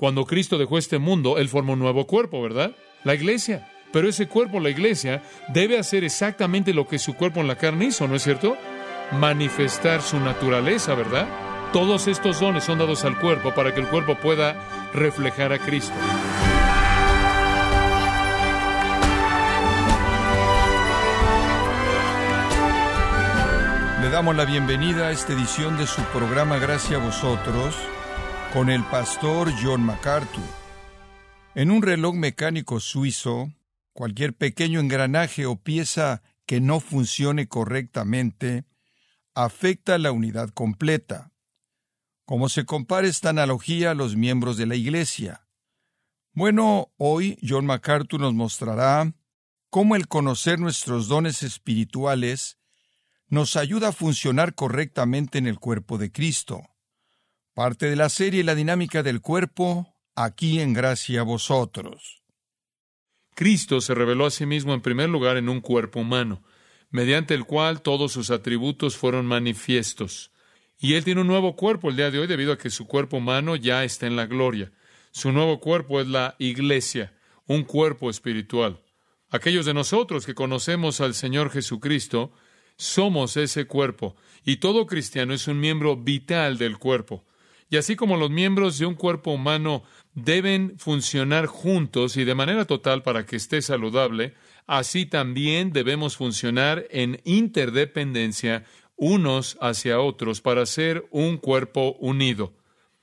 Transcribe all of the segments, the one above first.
Cuando Cristo dejó este mundo, Él formó un nuevo cuerpo, ¿verdad? La iglesia. Pero ese cuerpo, la iglesia, debe hacer exactamente lo que su cuerpo en la carne hizo, ¿no es cierto? Manifestar su naturaleza, ¿verdad? Todos estos dones son dados al cuerpo para que el cuerpo pueda reflejar a Cristo. Le damos la bienvenida a esta edición de su programa Gracias a vosotros con el pastor John MacArthur. En un reloj mecánico suizo, cualquier pequeño engranaje o pieza que no funcione correctamente afecta la unidad completa. Como se compara esta analogía a los miembros de la Iglesia? Bueno, hoy John MacArthur nos mostrará cómo el conocer nuestros dones espirituales nos ayuda a funcionar correctamente en el cuerpo de Cristo. Parte de la serie La dinámica del cuerpo, aquí en gracia a vosotros. Cristo se reveló a sí mismo en primer lugar en un cuerpo humano, mediante el cual todos sus atributos fueron manifiestos. Y Él tiene un nuevo cuerpo el día de hoy debido a que su cuerpo humano ya está en la gloria. Su nuevo cuerpo es la iglesia, un cuerpo espiritual. Aquellos de nosotros que conocemos al Señor Jesucristo, somos ese cuerpo, y todo cristiano es un miembro vital del cuerpo. Y así como los miembros de un cuerpo humano deben funcionar juntos y de manera total para que esté saludable, así también debemos funcionar en interdependencia unos hacia otros para ser un cuerpo unido.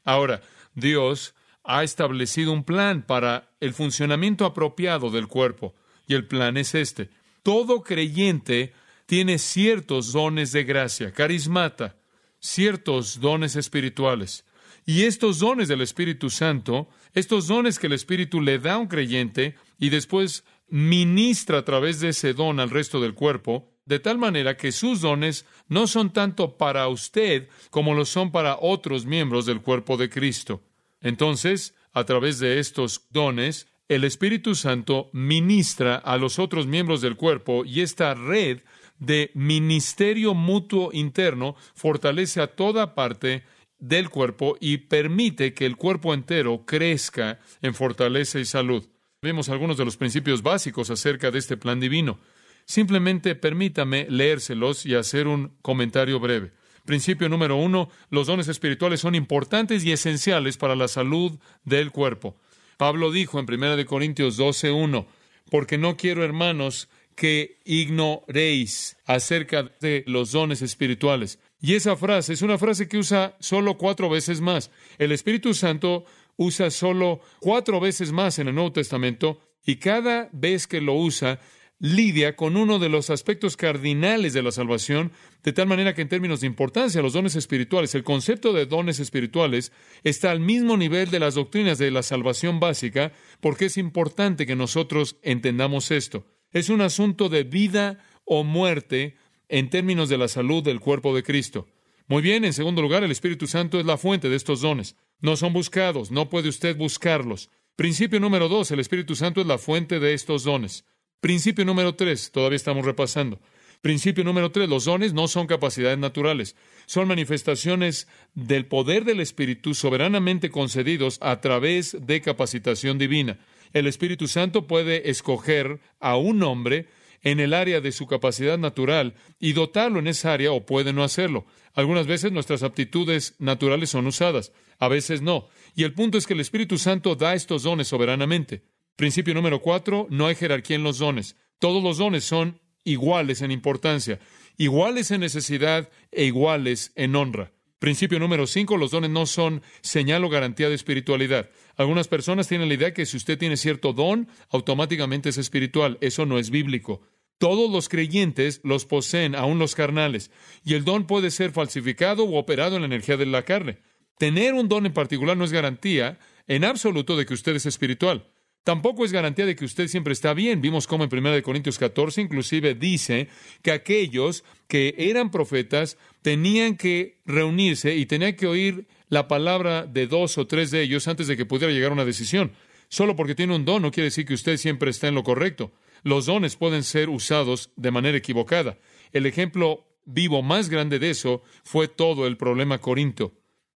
Ahora, Dios ha establecido un plan para el funcionamiento apropiado del cuerpo, y el plan es este. Todo creyente tiene ciertos dones de gracia, carismata, ciertos dones espirituales. Y estos dones del Espíritu Santo, estos dones que el Espíritu le da a un creyente y después ministra a través de ese don al resto del cuerpo, de tal manera que sus dones no son tanto para usted como lo son para otros miembros del cuerpo de Cristo. Entonces, a través de estos dones, el Espíritu Santo ministra a los otros miembros del cuerpo y esta red de ministerio mutuo interno fortalece a toda parte del cuerpo y permite que el cuerpo entero crezca en fortaleza y salud. Vemos algunos de los principios básicos acerca de este plan divino. Simplemente permítame leérselos y hacer un comentario breve. Principio número uno, los dones espirituales son importantes y esenciales para la salud del cuerpo. Pablo dijo en 1 Corintios 12.1, porque no quiero, hermanos, que ignoréis acerca de los dones espirituales. Y esa frase es una frase que usa solo cuatro veces más. El Espíritu Santo usa solo cuatro veces más en el Nuevo Testamento y cada vez que lo usa lidia con uno de los aspectos cardinales de la salvación, de tal manera que en términos de importancia, los dones espirituales, el concepto de dones espirituales está al mismo nivel de las doctrinas de la salvación básica, porque es importante que nosotros entendamos esto. Es un asunto de vida o muerte en términos de la salud del cuerpo de Cristo. Muy bien, en segundo lugar, el Espíritu Santo es la fuente de estos dones. No son buscados, no puede usted buscarlos. Principio número dos, el Espíritu Santo es la fuente de estos dones. Principio número tres, todavía estamos repasando. Principio número tres, los dones no son capacidades naturales, son manifestaciones del poder del Espíritu soberanamente concedidos a través de capacitación divina el Espíritu Santo puede escoger a un hombre en el área de su capacidad natural y dotarlo en esa área o puede no hacerlo. Algunas veces nuestras aptitudes naturales son usadas, a veces no. Y el punto es que el Espíritu Santo da estos dones soberanamente. Principio número cuatro, no hay jerarquía en los dones. Todos los dones son iguales en importancia, iguales en necesidad e iguales en honra. Principio número cinco, los dones no son señal o garantía de espiritualidad. Algunas personas tienen la idea que si usted tiene cierto don, automáticamente es espiritual. Eso no es bíblico. Todos los creyentes los poseen, aun los carnales, y el don puede ser falsificado o operado en la energía de la carne. Tener un don en particular no es garantía en absoluto de que usted es espiritual. Tampoco es garantía de que usted siempre está bien. Vimos cómo en 1 Corintios 14 inclusive dice que aquellos que eran profetas tenían que reunirse y tenían que oír la palabra de dos o tres de ellos antes de que pudiera llegar a una decisión. Solo porque tiene un don no quiere decir que usted siempre está en lo correcto. Los dones pueden ser usados de manera equivocada. El ejemplo vivo más grande de eso fue todo el problema corinto.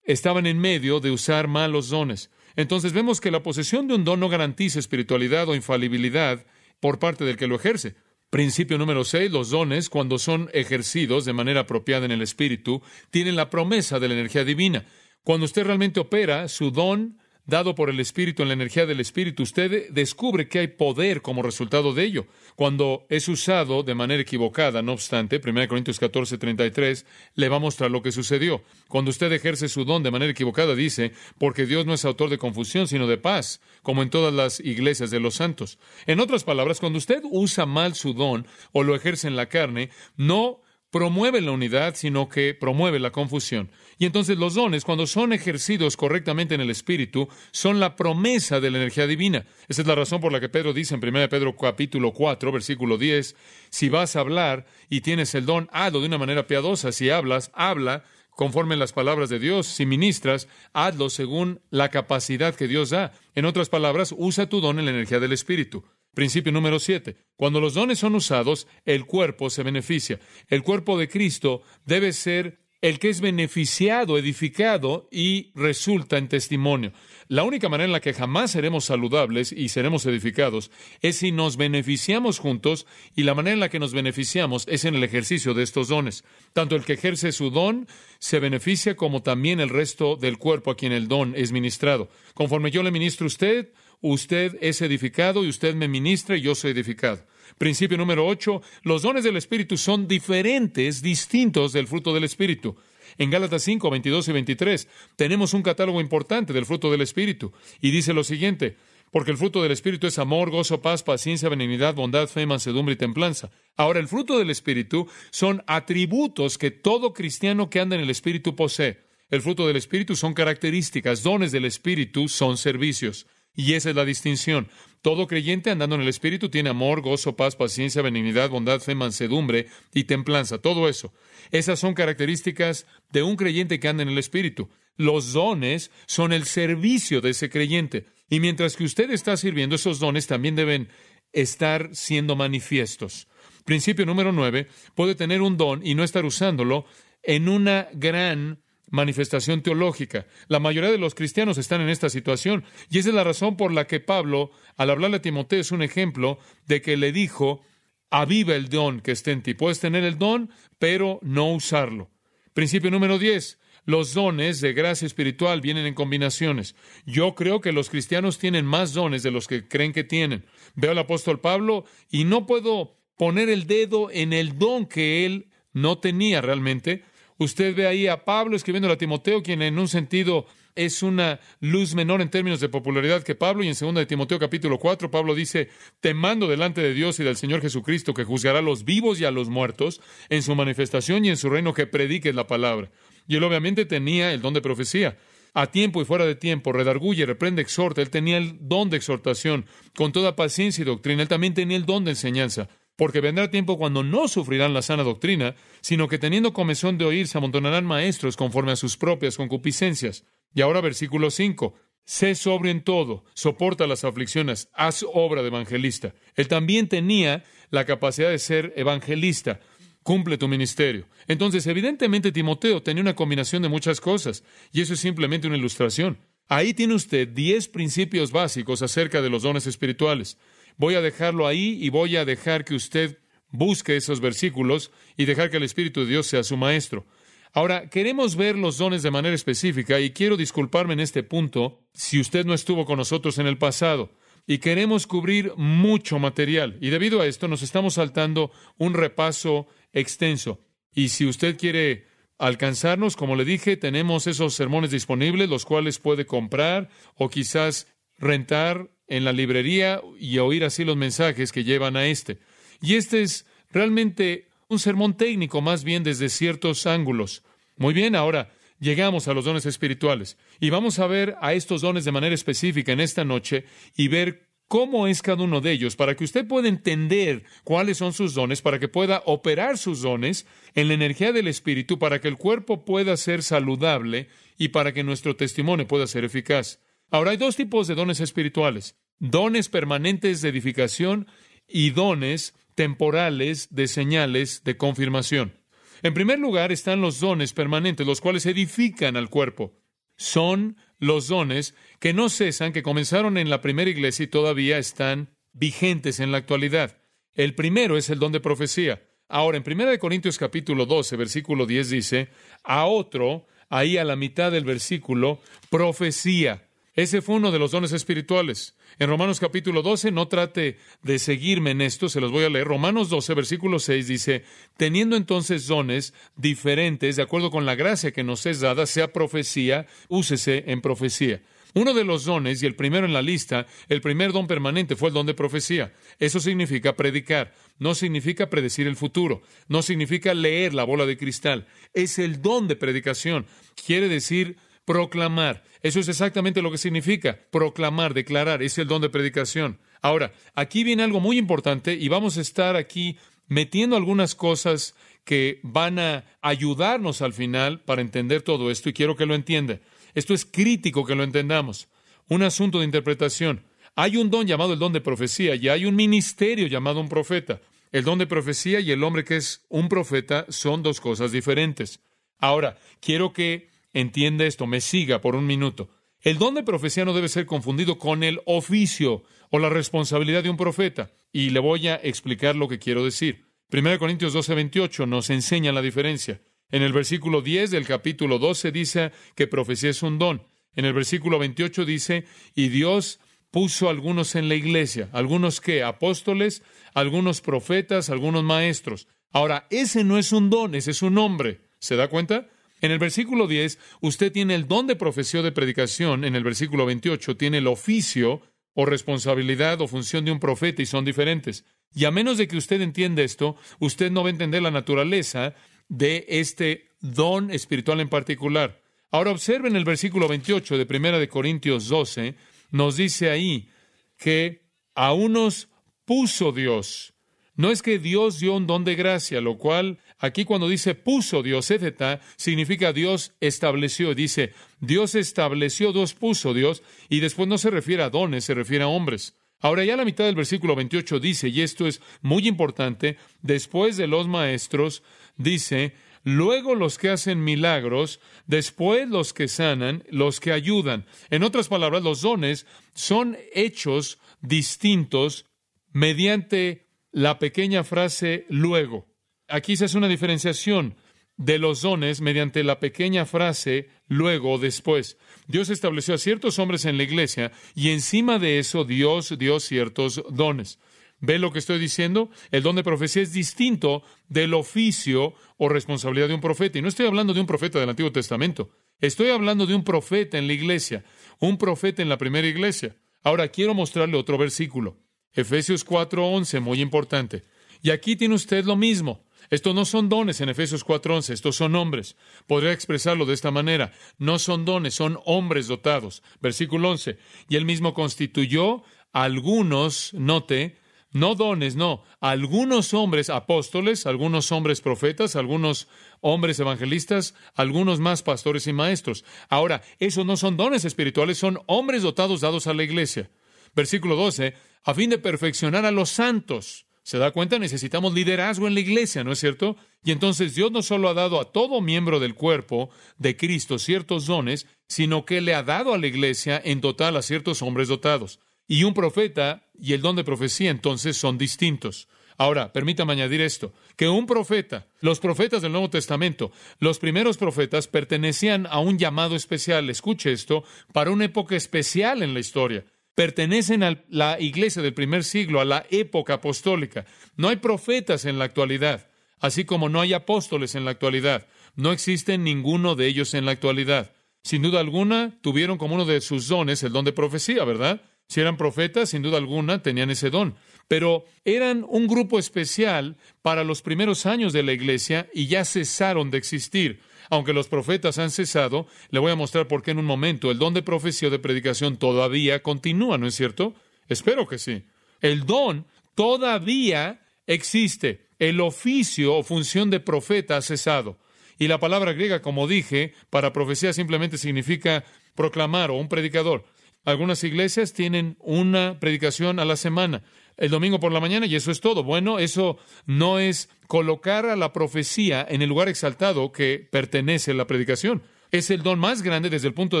Estaban en medio de usar malos dones. Entonces vemos que la posesión de un don no garantiza espiritualidad o infalibilidad por parte del que lo ejerce. Principio número 6, los dones, cuando son ejercidos de manera apropiada en el Espíritu, tienen la promesa de la energía divina. Cuando usted realmente opera, su don dado por el Espíritu en la energía del Espíritu, usted descubre que hay poder como resultado de ello. Cuando es usado de manera equivocada, no obstante, 1 Corintios 14, 33, le va a mostrar lo que sucedió. Cuando usted ejerce su don de manera equivocada, dice, porque Dios no es autor de confusión, sino de paz, como en todas las iglesias de los santos. En otras palabras, cuando usted usa mal su don o lo ejerce en la carne, no promueve la unidad, sino que promueve la confusión. Y entonces los dones, cuando son ejercidos correctamente en el Espíritu, son la promesa de la energía divina. Esa es la razón por la que Pedro dice en 1 Pedro capítulo 4, versículo 10, si vas a hablar y tienes el don, hazlo de una manera piadosa. Si hablas, habla conforme las palabras de Dios. Si ministras, hazlo según la capacidad que Dios da. En otras palabras, usa tu don en la energía del Espíritu. Principio número siete. Cuando los dones son usados, el cuerpo se beneficia. El cuerpo de Cristo debe ser el que es beneficiado, edificado y resulta en testimonio. La única manera en la que jamás seremos saludables y seremos edificados es si nos beneficiamos juntos y la manera en la que nos beneficiamos es en el ejercicio de estos dones. Tanto el que ejerce su don se beneficia como también el resto del cuerpo a quien el don es ministrado. Conforme yo le ministro a usted, usted es edificado y usted me ministra y yo soy edificado. Principio número ocho, los dones del Espíritu son diferentes, distintos del fruto del Espíritu. En Gálatas 5, 22 y 23 tenemos un catálogo importante del fruto del Espíritu y dice lo siguiente, porque el fruto del Espíritu es amor, gozo, paz, paciencia, benignidad, bondad, fe, mansedumbre y templanza. Ahora, el fruto del Espíritu son atributos que todo cristiano que anda en el Espíritu posee. El fruto del Espíritu son características, dones del Espíritu son servicios. Y esa es la distinción. Todo creyente andando en el Espíritu tiene amor, gozo, paz, paciencia, benignidad, bondad, fe, mansedumbre y templanza. Todo eso. Esas son características de un creyente que anda en el Espíritu. Los dones son el servicio de ese creyente. Y mientras que usted está sirviendo, esos dones también deben estar siendo manifiestos. Principio número nueve, puede tener un don y no estar usándolo en una gran manifestación teológica. La mayoría de los cristianos están en esta situación y esa es la razón por la que Pablo, al hablarle a Timoteo, es un ejemplo de que le dijo, aviva el don que esté en ti. Puedes tener el don, pero no usarlo. Principio número 10. Los dones de gracia espiritual vienen en combinaciones. Yo creo que los cristianos tienen más dones de los que creen que tienen. Veo al apóstol Pablo y no puedo poner el dedo en el don que él no tenía realmente, Usted ve ahí a Pablo escribiendo a Timoteo, quien en un sentido es una luz menor en términos de popularidad que Pablo, y en 2 de Timoteo capítulo 4, Pablo dice, te mando delante de Dios y del Señor Jesucristo, que juzgará a los vivos y a los muertos, en su manifestación y en su reino, que prediques la palabra. Y él obviamente tenía el don de profecía. A tiempo y fuera de tiempo, redarguye, reprende, exhorta. Él tenía el don de exhortación, con toda paciencia y doctrina. Él también tenía el don de enseñanza porque vendrá tiempo cuando no sufrirán la sana doctrina, sino que teniendo comezón de oír se amontonarán maestros conforme a sus propias concupiscencias. Y ahora versículo 5. Sé sobrio en todo, soporta las aflicciones, haz obra de evangelista. Él también tenía la capacidad de ser evangelista. Cumple tu ministerio. Entonces, evidentemente, Timoteo tenía una combinación de muchas cosas, y eso es simplemente una ilustración. Ahí tiene usted diez principios básicos acerca de los dones espirituales. Voy a dejarlo ahí y voy a dejar que usted busque esos versículos y dejar que el Espíritu de Dios sea su maestro. Ahora, queremos ver los dones de manera específica y quiero disculparme en este punto si usted no estuvo con nosotros en el pasado. Y queremos cubrir mucho material. Y debido a esto nos estamos saltando un repaso extenso. Y si usted quiere alcanzarnos, como le dije, tenemos esos sermones disponibles, los cuales puede comprar o quizás rentar en la librería y oír así los mensajes que llevan a este. Y este es realmente un sermón técnico, más bien desde ciertos ángulos. Muy bien, ahora llegamos a los dones espirituales y vamos a ver a estos dones de manera específica en esta noche y ver cómo es cada uno de ellos, para que usted pueda entender cuáles son sus dones, para que pueda operar sus dones en la energía del Espíritu, para que el cuerpo pueda ser saludable y para que nuestro testimonio pueda ser eficaz. Ahora hay dos tipos de dones espirituales, dones permanentes de edificación y dones temporales de señales de confirmación. En primer lugar están los dones permanentes, los cuales edifican al cuerpo. Son los dones que no cesan, que comenzaron en la primera iglesia y todavía están vigentes en la actualidad. El primero es el don de profecía. Ahora, en 1 Corintios capítulo 12, versículo 10 dice, a otro, ahí a la mitad del versículo, profecía. Ese fue uno de los dones espirituales. En Romanos capítulo 12, no trate de seguirme en esto, se los voy a leer. Romanos 12, versículo 6 dice, teniendo entonces dones diferentes, de acuerdo con la gracia que nos es dada, sea profecía, úsese en profecía. Uno de los dones, y el primero en la lista, el primer don permanente fue el don de profecía. Eso significa predicar, no significa predecir el futuro, no significa leer la bola de cristal. Es el don de predicación. Quiere decir proclamar. Eso es exactamente lo que significa proclamar, declarar. Es el don de predicación. Ahora, aquí viene algo muy importante y vamos a estar aquí metiendo algunas cosas que van a ayudarnos al final para entender todo esto y quiero que lo entienda. Esto es crítico que lo entendamos. Un asunto de interpretación. Hay un don llamado el don de profecía y hay un ministerio llamado un profeta. El don de profecía y el hombre que es un profeta son dos cosas diferentes. Ahora, quiero que entienda esto, me siga por un minuto. El don de profecía no debe ser confundido con el oficio o la responsabilidad de un profeta. Y le voy a explicar lo que quiero decir. 1 Corintios 12, 28 nos enseña la diferencia. En el versículo 10 del capítulo 12 dice que profecía es un don. En el versículo 28 dice, y Dios puso algunos en la iglesia, algunos que, apóstoles, algunos profetas, algunos maestros. Ahora, ese no es un don, ese es un hombre. ¿Se da cuenta? En el versículo 10, usted tiene el don de profecía o de predicación. En el versículo 28, tiene el oficio o responsabilidad o función de un profeta y son diferentes. Y a menos de que usted entienda esto, usted no va a entender la naturaleza de este don espiritual en particular. Ahora observen el versículo 28 de Primera de Corintios 12, nos dice ahí que a unos puso Dios. No es que Dios dio un don de gracia, lo cual aquí cuando dice puso Dios, etc., significa Dios estableció. Dice Dios estableció, Dios puso Dios, y después no se refiere a dones, se refiere a hombres. Ahora ya la mitad del versículo 28 dice, y esto es muy importante, después de los maestros, dice, luego los que hacen milagros, después los que sanan, los que ayudan. En otras palabras, los dones son hechos distintos mediante la pequeña frase luego. Aquí se hace una diferenciación de los dones mediante la pequeña frase luego o después. Dios estableció a ciertos hombres en la iglesia y encima de eso Dios dio ciertos dones. ¿Ve lo que estoy diciendo? El don de profecía es distinto del oficio o responsabilidad de un profeta. Y no estoy hablando de un profeta del Antiguo Testamento. Estoy hablando de un profeta en la iglesia, un profeta en la primera iglesia. Ahora quiero mostrarle otro versículo. Efesios 4:11, muy importante. Y aquí tiene usted lo mismo. Estos no son dones en Efesios 4:11, estos son hombres. Podría expresarlo de esta manera. No son dones, son hombres dotados. Versículo 11. Y él mismo constituyó algunos, note, no dones, no, algunos hombres apóstoles, algunos hombres profetas, algunos hombres evangelistas, algunos más pastores y maestros. Ahora, esos no son dones espirituales, son hombres dotados dados a la iglesia. Versículo 12, a fin de perfeccionar a los santos. ¿Se da cuenta? Necesitamos liderazgo en la iglesia, ¿no es cierto? Y entonces Dios no solo ha dado a todo miembro del cuerpo de Cristo ciertos dones, sino que le ha dado a la iglesia en total a ciertos hombres dotados. Y un profeta y el don de profecía entonces son distintos. Ahora, permítame añadir esto, que un profeta, los profetas del Nuevo Testamento, los primeros profetas pertenecían a un llamado especial, escuche esto, para una época especial en la historia. Pertenecen a la iglesia del primer siglo, a la época apostólica. No hay profetas en la actualidad, así como no hay apóstoles en la actualidad. No existen ninguno de ellos en la actualidad. Sin duda alguna, tuvieron como uno de sus dones el don de profecía, ¿verdad? Si eran profetas, sin duda alguna, tenían ese don. Pero eran un grupo especial para los primeros años de la iglesia y ya cesaron de existir. Aunque los profetas han cesado, le voy a mostrar por qué en un momento el don de profecía o de predicación todavía continúa, ¿no es cierto? Espero que sí. El don todavía existe. El oficio o función de profeta ha cesado. Y la palabra griega, como dije, para profecía simplemente significa proclamar o un predicador. Algunas iglesias tienen una predicación a la semana, el domingo por la mañana, y eso es todo. Bueno, eso no es colocar a la profecía en el lugar exaltado que pertenece a la predicación. Es el don más grande desde el punto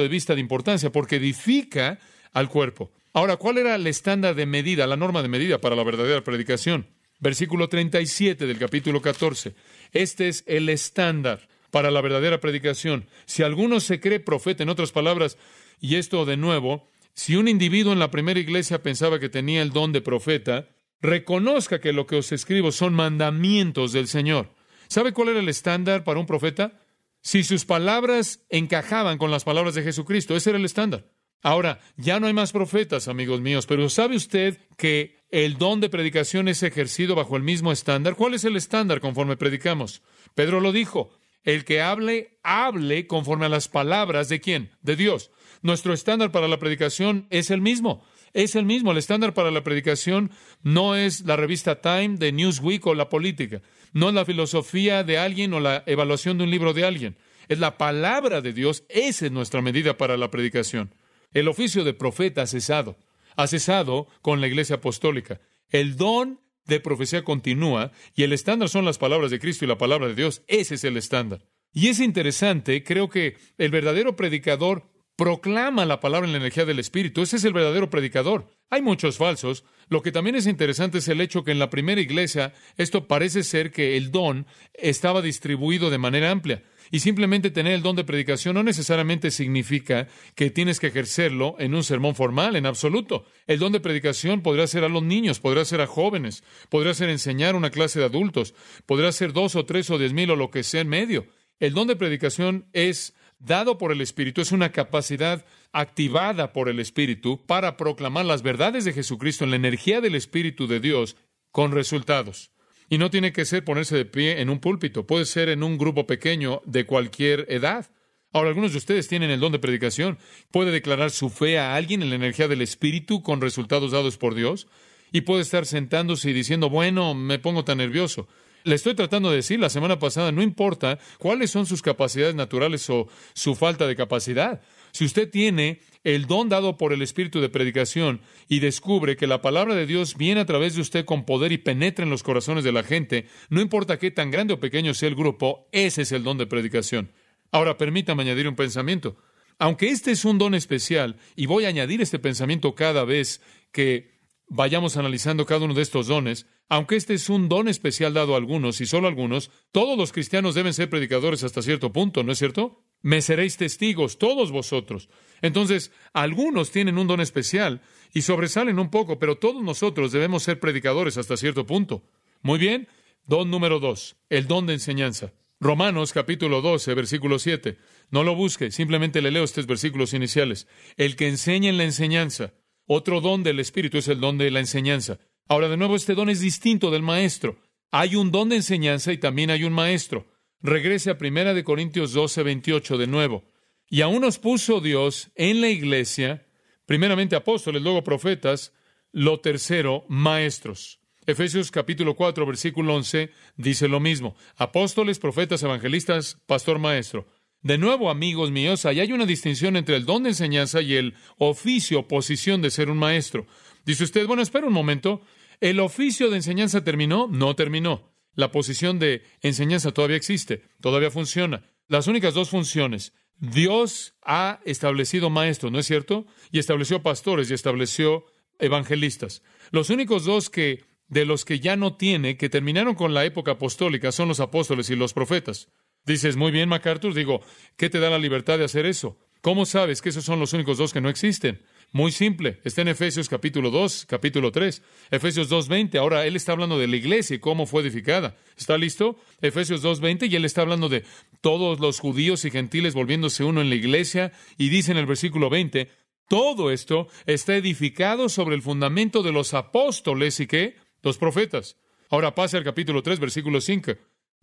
de vista de importancia, porque edifica al cuerpo. Ahora, ¿cuál era el estándar de medida, la norma de medida para la verdadera predicación? Versículo 37 del capítulo 14. Este es el estándar para la verdadera predicación. Si alguno se cree profeta, en otras palabras, y esto de nuevo, si un individuo en la primera iglesia pensaba que tenía el don de profeta, reconozca que lo que os escribo son mandamientos del Señor. ¿Sabe cuál era el estándar para un profeta? Si sus palabras encajaban con las palabras de Jesucristo, ese era el estándar. Ahora, ya no hay más profetas, amigos míos, pero ¿sabe usted que el don de predicación es ejercido bajo el mismo estándar? ¿Cuál es el estándar conforme predicamos? Pedro lo dijo, el que hable, hable conforme a las palabras de quién? De Dios. Nuestro estándar para la predicación es el mismo. Es el mismo. El estándar para la predicación no es la revista Time de Newsweek o la política. No es la filosofía de alguien o la evaluación de un libro de alguien. Es la palabra de Dios. Esa es nuestra medida para la predicación. El oficio de profeta ha cesado. Ha cesado con la iglesia apostólica. El don de profecía continúa y el estándar son las palabras de Cristo y la palabra de Dios. Ese es el estándar. Y es interesante, creo que el verdadero predicador proclama la palabra en la energía del Espíritu. Ese es el verdadero predicador. Hay muchos falsos. Lo que también es interesante es el hecho que en la primera iglesia esto parece ser que el don estaba distribuido de manera amplia. Y simplemente tener el don de predicación no necesariamente significa que tienes que ejercerlo en un sermón formal, en absoluto. El don de predicación podría ser a los niños, podría ser a jóvenes, podría ser enseñar una clase de adultos, podría ser dos o tres o diez mil o lo que sea en medio. El don de predicación es dado por el Espíritu, es una capacidad activada por el Espíritu para proclamar las verdades de Jesucristo en la energía del Espíritu de Dios con resultados. Y no tiene que ser ponerse de pie en un púlpito, puede ser en un grupo pequeño de cualquier edad. Ahora, algunos de ustedes tienen el don de predicación. Puede declarar su fe a alguien en la energía del Espíritu con resultados dados por Dios. Y puede estar sentándose y diciendo, bueno, me pongo tan nervioso. Le estoy tratando de decir la semana pasada, no importa cuáles son sus capacidades naturales o su falta de capacidad. Si usted tiene el don dado por el Espíritu de predicación y descubre que la palabra de Dios viene a través de usted con poder y penetra en los corazones de la gente, no importa qué tan grande o pequeño sea el grupo, ese es el don de predicación. Ahora permítame añadir un pensamiento. Aunque este es un don especial, y voy a añadir este pensamiento cada vez que vayamos analizando cada uno de estos dones, aunque este es un don especial dado a algunos y solo a algunos, todos los cristianos deben ser predicadores hasta cierto punto, ¿no es cierto? Me seréis testigos, todos vosotros. Entonces, algunos tienen un don especial y sobresalen un poco, pero todos nosotros debemos ser predicadores hasta cierto punto. Muy bien, don número dos, el don de enseñanza. Romanos capítulo 12, versículo 7. No lo busque, simplemente le leo estos versículos iniciales. El que enseña en la enseñanza. Otro don del Espíritu es el don de la enseñanza. Ahora, de nuevo, este don es distinto del maestro. Hay un don de enseñanza y también hay un maestro. Regrese a Primera de Corintios 12, 28 de nuevo. Y aún nos puso Dios en la iglesia, primeramente apóstoles, luego profetas, lo tercero, maestros. Efesios capítulo 4, versículo 11 dice lo mismo. Apóstoles, profetas, evangelistas, pastor, maestro. De nuevo, amigos míos, ahí hay una distinción entre el don de enseñanza y el oficio o posición de ser un maestro. Dice usted, bueno, espera un momento. ¿El oficio de enseñanza terminó? No terminó. La posición de enseñanza todavía existe, todavía funciona. Las únicas dos funciones. Dios ha establecido maestros, ¿no es cierto? Y estableció pastores y estableció evangelistas. Los únicos dos que de los que ya no tiene, que terminaron con la época apostólica, son los apóstoles y los profetas. Dices, muy bien, MacArthur, digo, ¿qué te da la libertad de hacer eso? ¿Cómo sabes que esos son los únicos dos que no existen? Muy simple. Está en Efesios capítulo 2, capítulo 3. Efesios 2.20. Ahora él está hablando de la iglesia y cómo fue edificada. ¿Está listo? Efesios 2.20 y él está hablando de todos los judíos y gentiles volviéndose uno en la iglesia. Y dice en el versículo 20, todo esto está edificado sobre el fundamento de los apóstoles y qué? Los profetas. Ahora pase al capítulo 3, versículo 5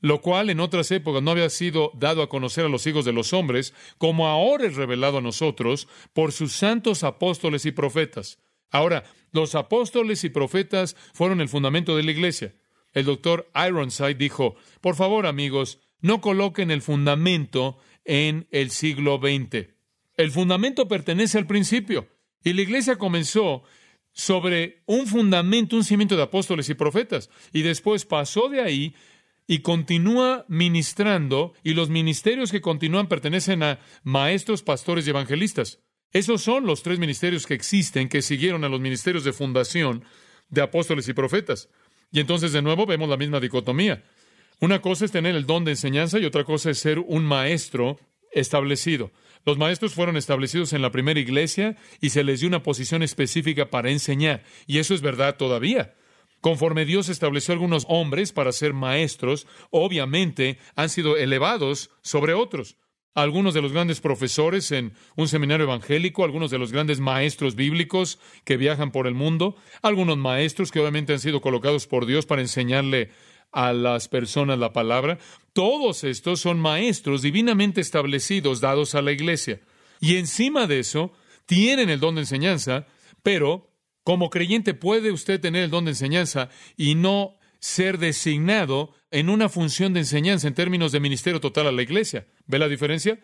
lo cual en otras épocas no había sido dado a conocer a los hijos de los hombres, como ahora es revelado a nosotros por sus santos apóstoles y profetas. Ahora, los apóstoles y profetas fueron el fundamento de la iglesia. El doctor Ironside dijo, por favor amigos, no coloquen el fundamento en el siglo XX. El fundamento pertenece al principio. Y la iglesia comenzó sobre un fundamento, un cimiento de apóstoles y profetas. Y después pasó de ahí y continúa ministrando y los ministerios que continúan pertenecen a maestros, pastores y evangelistas. Esos son los tres ministerios que existen, que siguieron a los ministerios de fundación de apóstoles y profetas. Y entonces de nuevo vemos la misma dicotomía. Una cosa es tener el don de enseñanza y otra cosa es ser un maestro establecido. Los maestros fueron establecidos en la primera iglesia y se les dio una posición específica para enseñar. Y eso es verdad todavía. Conforme Dios estableció algunos hombres para ser maestros, obviamente han sido elevados sobre otros. Algunos de los grandes profesores en un seminario evangélico, algunos de los grandes maestros bíblicos que viajan por el mundo, algunos maestros que obviamente han sido colocados por Dios para enseñarle a las personas la palabra, todos estos son maestros divinamente establecidos dados a la iglesia. Y encima de eso, tienen el don de enseñanza, pero como creyente puede usted tener el don de enseñanza y no ser designado en una función de enseñanza en términos de ministerio total a la iglesia. ¿Ve la diferencia?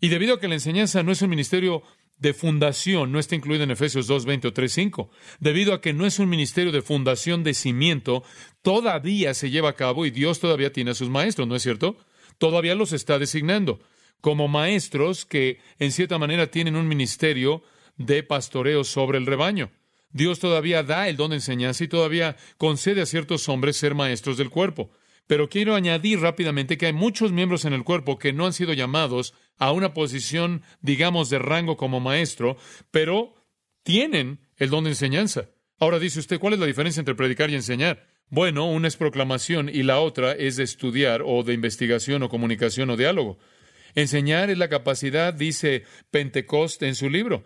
Y debido a que la enseñanza no es un ministerio de fundación, no está incluido en Efesios 2, 20 o 3, 5. Debido a que no es un ministerio de fundación de cimiento, todavía se lleva a cabo y Dios todavía tiene a sus maestros, ¿no es cierto? Todavía los está designando como maestros que en cierta manera tienen un ministerio de pastoreo sobre el rebaño. Dios todavía da el don de enseñanza y todavía concede a ciertos hombres ser maestros del cuerpo. Pero quiero añadir rápidamente que hay muchos miembros en el cuerpo que no han sido llamados a una posición, digamos, de rango como maestro, pero tienen el don de enseñanza. Ahora dice usted, ¿cuál es la diferencia entre predicar y enseñar? Bueno, una es proclamación y la otra es de estudiar o de investigación o comunicación o diálogo. Enseñar es la capacidad, dice Pentecost en su libro,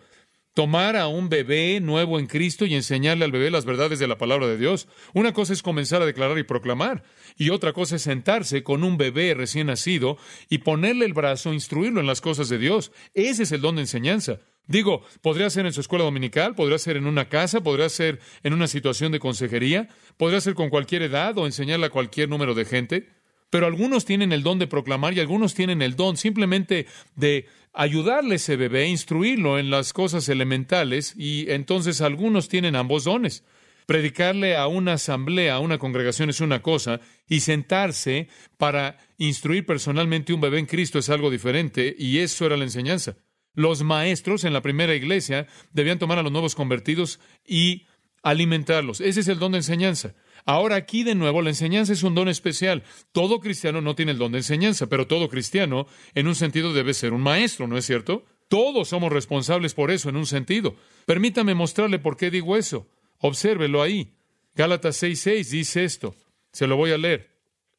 tomar a un bebé nuevo en Cristo y enseñarle al bebé las verdades de la palabra de Dios. Una cosa es comenzar a declarar y proclamar, y otra cosa es sentarse con un bebé recién nacido y ponerle el brazo, instruirlo en las cosas de Dios. Ese es el don de enseñanza. Digo, podría ser en su escuela dominical, podría ser en una casa, podría ser en una situación de consejería, podría ser con cualquier edad o enseñarle a cualquier número de gente. Pero algunos tienen el don de proclamar y algunos tienen el don simplemente de ayudarle a ese bebé, instruirlo en las cosas elementales y entonces algunos tienen ambos dones. Predicarle a una asamblea, a una congregación es una cosa y sentarse para instruir personalmente un bebé en Cristo es algo diferente y eso era la enseñanza. Los maestros en la primera iglesia debían tomar a los nuevos convertidos y alimentarlos. Ese es el don de enseñanza. Ahora aquí de nuevo la enseñanza es un don especial. Todo cristiano no tiene el don de enseñanza, pero todo cristiano en un sentido debe ser un maestro, ¿no es cierto? Todos somos responsables por eso en un sentido. Permítame mostrarle por qué digo eso. Obsérvelo ahí. Gálatas 6:6 dice esto. Se lo voy a leer.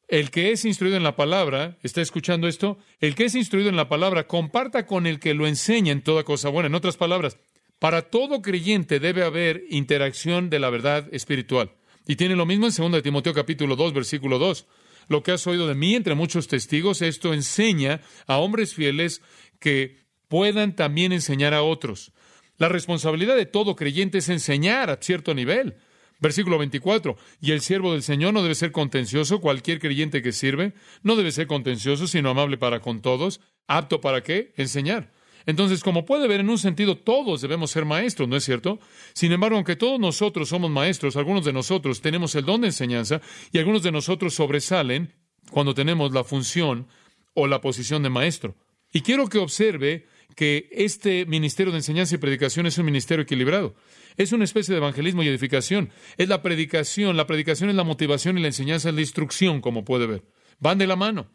El que es instruido en la palabra, ¿está escuchando esto? El que es instruido en la palabra, comparta con el que lo enseña en toda cosa buena. En otras palabras, para todo creyente debe haber interacción de la verdad espiritual. Y tiene lo mismo en 2 Timoteo capítulo 2, versículo 2. Lo que has oído de mí entre muchos testigos, esto enseña a hombres fieles que puedan también enseñar a otros. La responsabilidad de todo creyente es enseñar a cierto nivel. Versículo 24. Y el siervo del Señor no debe ser contencioso, cualquier creyente que sirve, no debe ser contencioso, sino amable para con todos, apto para qué? Enseñar. Entonces, como puede ver, en un sentido todos debemos ser maestros, ¿no es cierto? Sin embargo, aunque todos nosotros somos maestros, algunos de nosotros tenemos el don de enseñanza y algunos de nosotros sobresalen cuando tenemos la función o la posición de maestro. Y quiero que observe que este ministerio de enseñanza y predicación es un ministerio equilibrado. Es una especie de evangelismo y edificación. Es la predicación, la predicación es la motivación y la enseñanza es la instrucción, como puede ver. Van de la mano.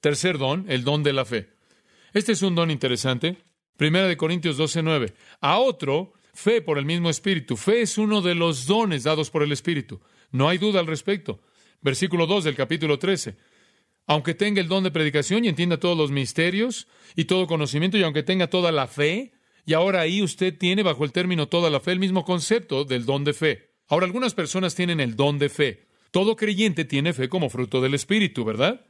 Tercer don, el don de la fe. Este es un don interesante. Primera de Corintios 12:9. A otro, fe por el mismo Espíritu. Fe es uno de los dones dados por el Espíritu. No hay duda al respecto. Versículo 2 del capítulo 13. Aunque tenga el don de predicación y entienda todos los misterios y todo conocimiento, y aunque tenga toda la fe, y ahora ahí usted tiene bajo el término toda la fe el mismo concepto del don de fe. Ahora algunas personas tienen el don de fe. Todo creyente tiene fe como fruto del Espíritu, ¿verdad?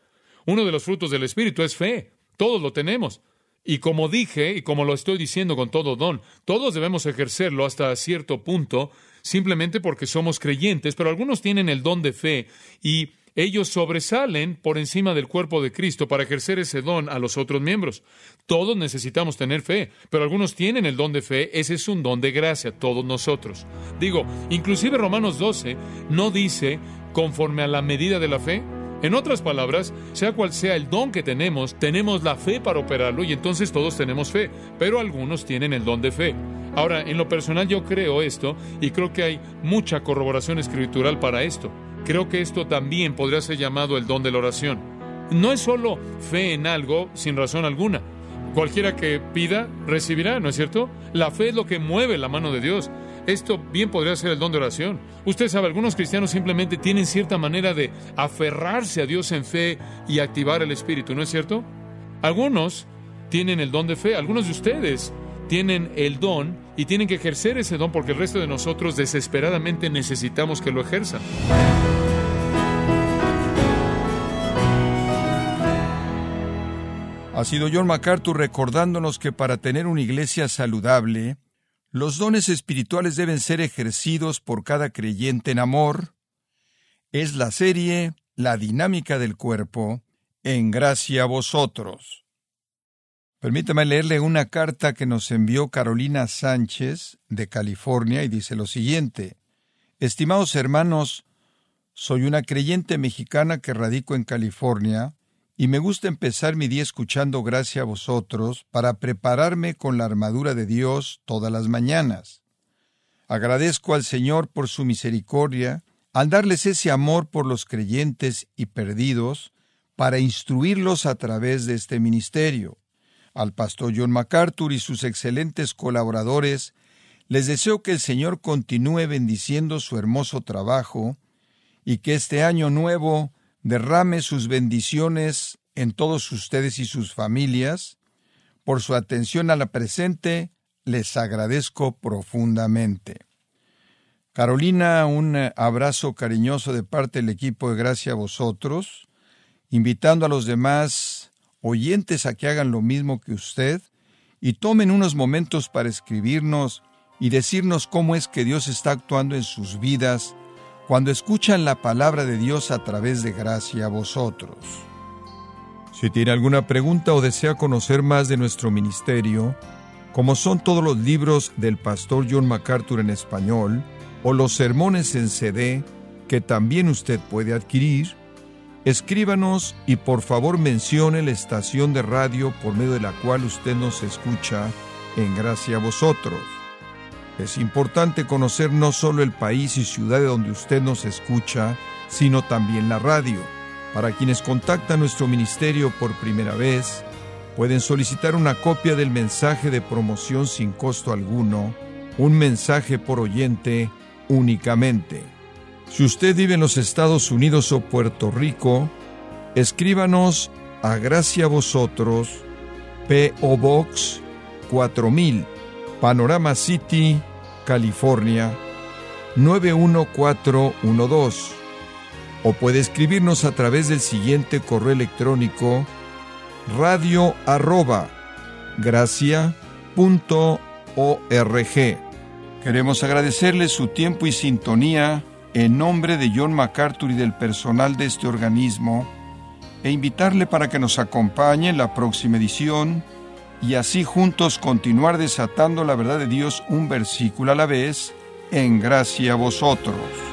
Uno de los frutos del Espíritu es fe. Todos lo tenemos. Y como dije, y como lo estoy diciendo con todo don, todos debemos ejercerlo hasta cierto punto, simplemente porque somos creyentes, pero algunos tienen el don de fe y ellos sobresalen por encima del cuerpo de Cristo para ejercer ese don a los otros miembros. Todos necesitamos tener fe, pero algunos tienen el don de fe, ese es un don de gracia, todos nosotros. Digo, inclusive Romanos 12 no dice conforme a la medida de la fe, En otras palabras, sea cual sea el don que tenemos, tenemos la fe para operarlo y entonces todos tenemos fe, pero algunos tienen el don de fe. Ahora, en lo personal yo creo esto y creo que hay mucha corroboración escritural para esto. Creo que esto también podría ser llamado el don de la oración. No es solo fe en algo sin razón alguna. Cualquiera que pida, recibirá, ¿no es cierto? La fe es lo que mueve la mano de Dios. Esto bien podría ser el don de oración. Usted sabe, algunos cristianos simplemente tienen cierta manera de aferrarse a Dios en fe y activar el Espíritu, ¿no es cierto? Algunos tienen el don de fe, algunos de ustedes tienen el don y tienen que ejercer ese don porque el resto de nosotros desesperadamente necesitamos que lo ejerzan. Ha sido John MacArthur recordándonos que para tener una iglesia saludable, los dones espirituales deben ser ejercidos por cada creyente en amor. Es la serie La dinámica del cuerpo, en gracia a vosotros. Permítame leerle una carta que nos envió Carolina Sánchez, de California, y dice lo siguiente. Estimados hermanos, soy una creyente mexicana que radico en California, y me gusta empezar mi día escuchando gracia a vosotros para prepararme con la armadura de Dios todas las mañanas. Agradezco al Señor por su misericordia al darles ese amor por los creyentes y perdidos para instruirlos a través de este ministerio. Al pastor John MacArthur y sus excelentes colaboradores les deseo que el Señor continúe bendiciendo su hermoso trabajo y que este año nuevo derrame sus bendiciones en todos ustedes y sus familias. Por su atención a la presente, les agradezco profundamente. Carolina, un abrazo cariñoso de parte del equipo de Gracia a vosotros, invitando a los demás oyentes a que hagan lo mismo que usted y tomen unos momentos para escribirnos y decirnos cómo es que Dios está actuando en sus vidas cuando escuchan la palabra de Dios a través de gracia a vosotros. Si tiene alguna pregunta o desea conocer más de nuestro ministerio, como son todos los libros del pastor John MacArthur en español, o los sermones en CD, que también usted puede adquirir, escríbanos y por favor mencione la estación de radio por medio de la cual usted nos escucha en gracia a vosotros. Es importante conocer no solo el país y ciudad de donde usted nos escucha, sino también la radio. Para quienes contactan nuestro ministerio por primera vez, pueden solicitar una copia del mensaje de promoción sin costo alguno, un mensaje por oyente únicamente. Si usted vive en los Estados Unidos o Puerto Rico, escríbanos a Gracia Vosotros, P.O. Box 4000 Panorama City, California 91412. O puede escribirnos a través del siguiente correo electrónico radio arroba Queremos agradecerle su tiempo y sintonía en nombre de John MacArthur y del personal de este organismo e invitarle para que nos acompañe en la próxima edición y así juntos continuar desatando la verdad de Dios un versículo a la vez, en gracia a vosotros.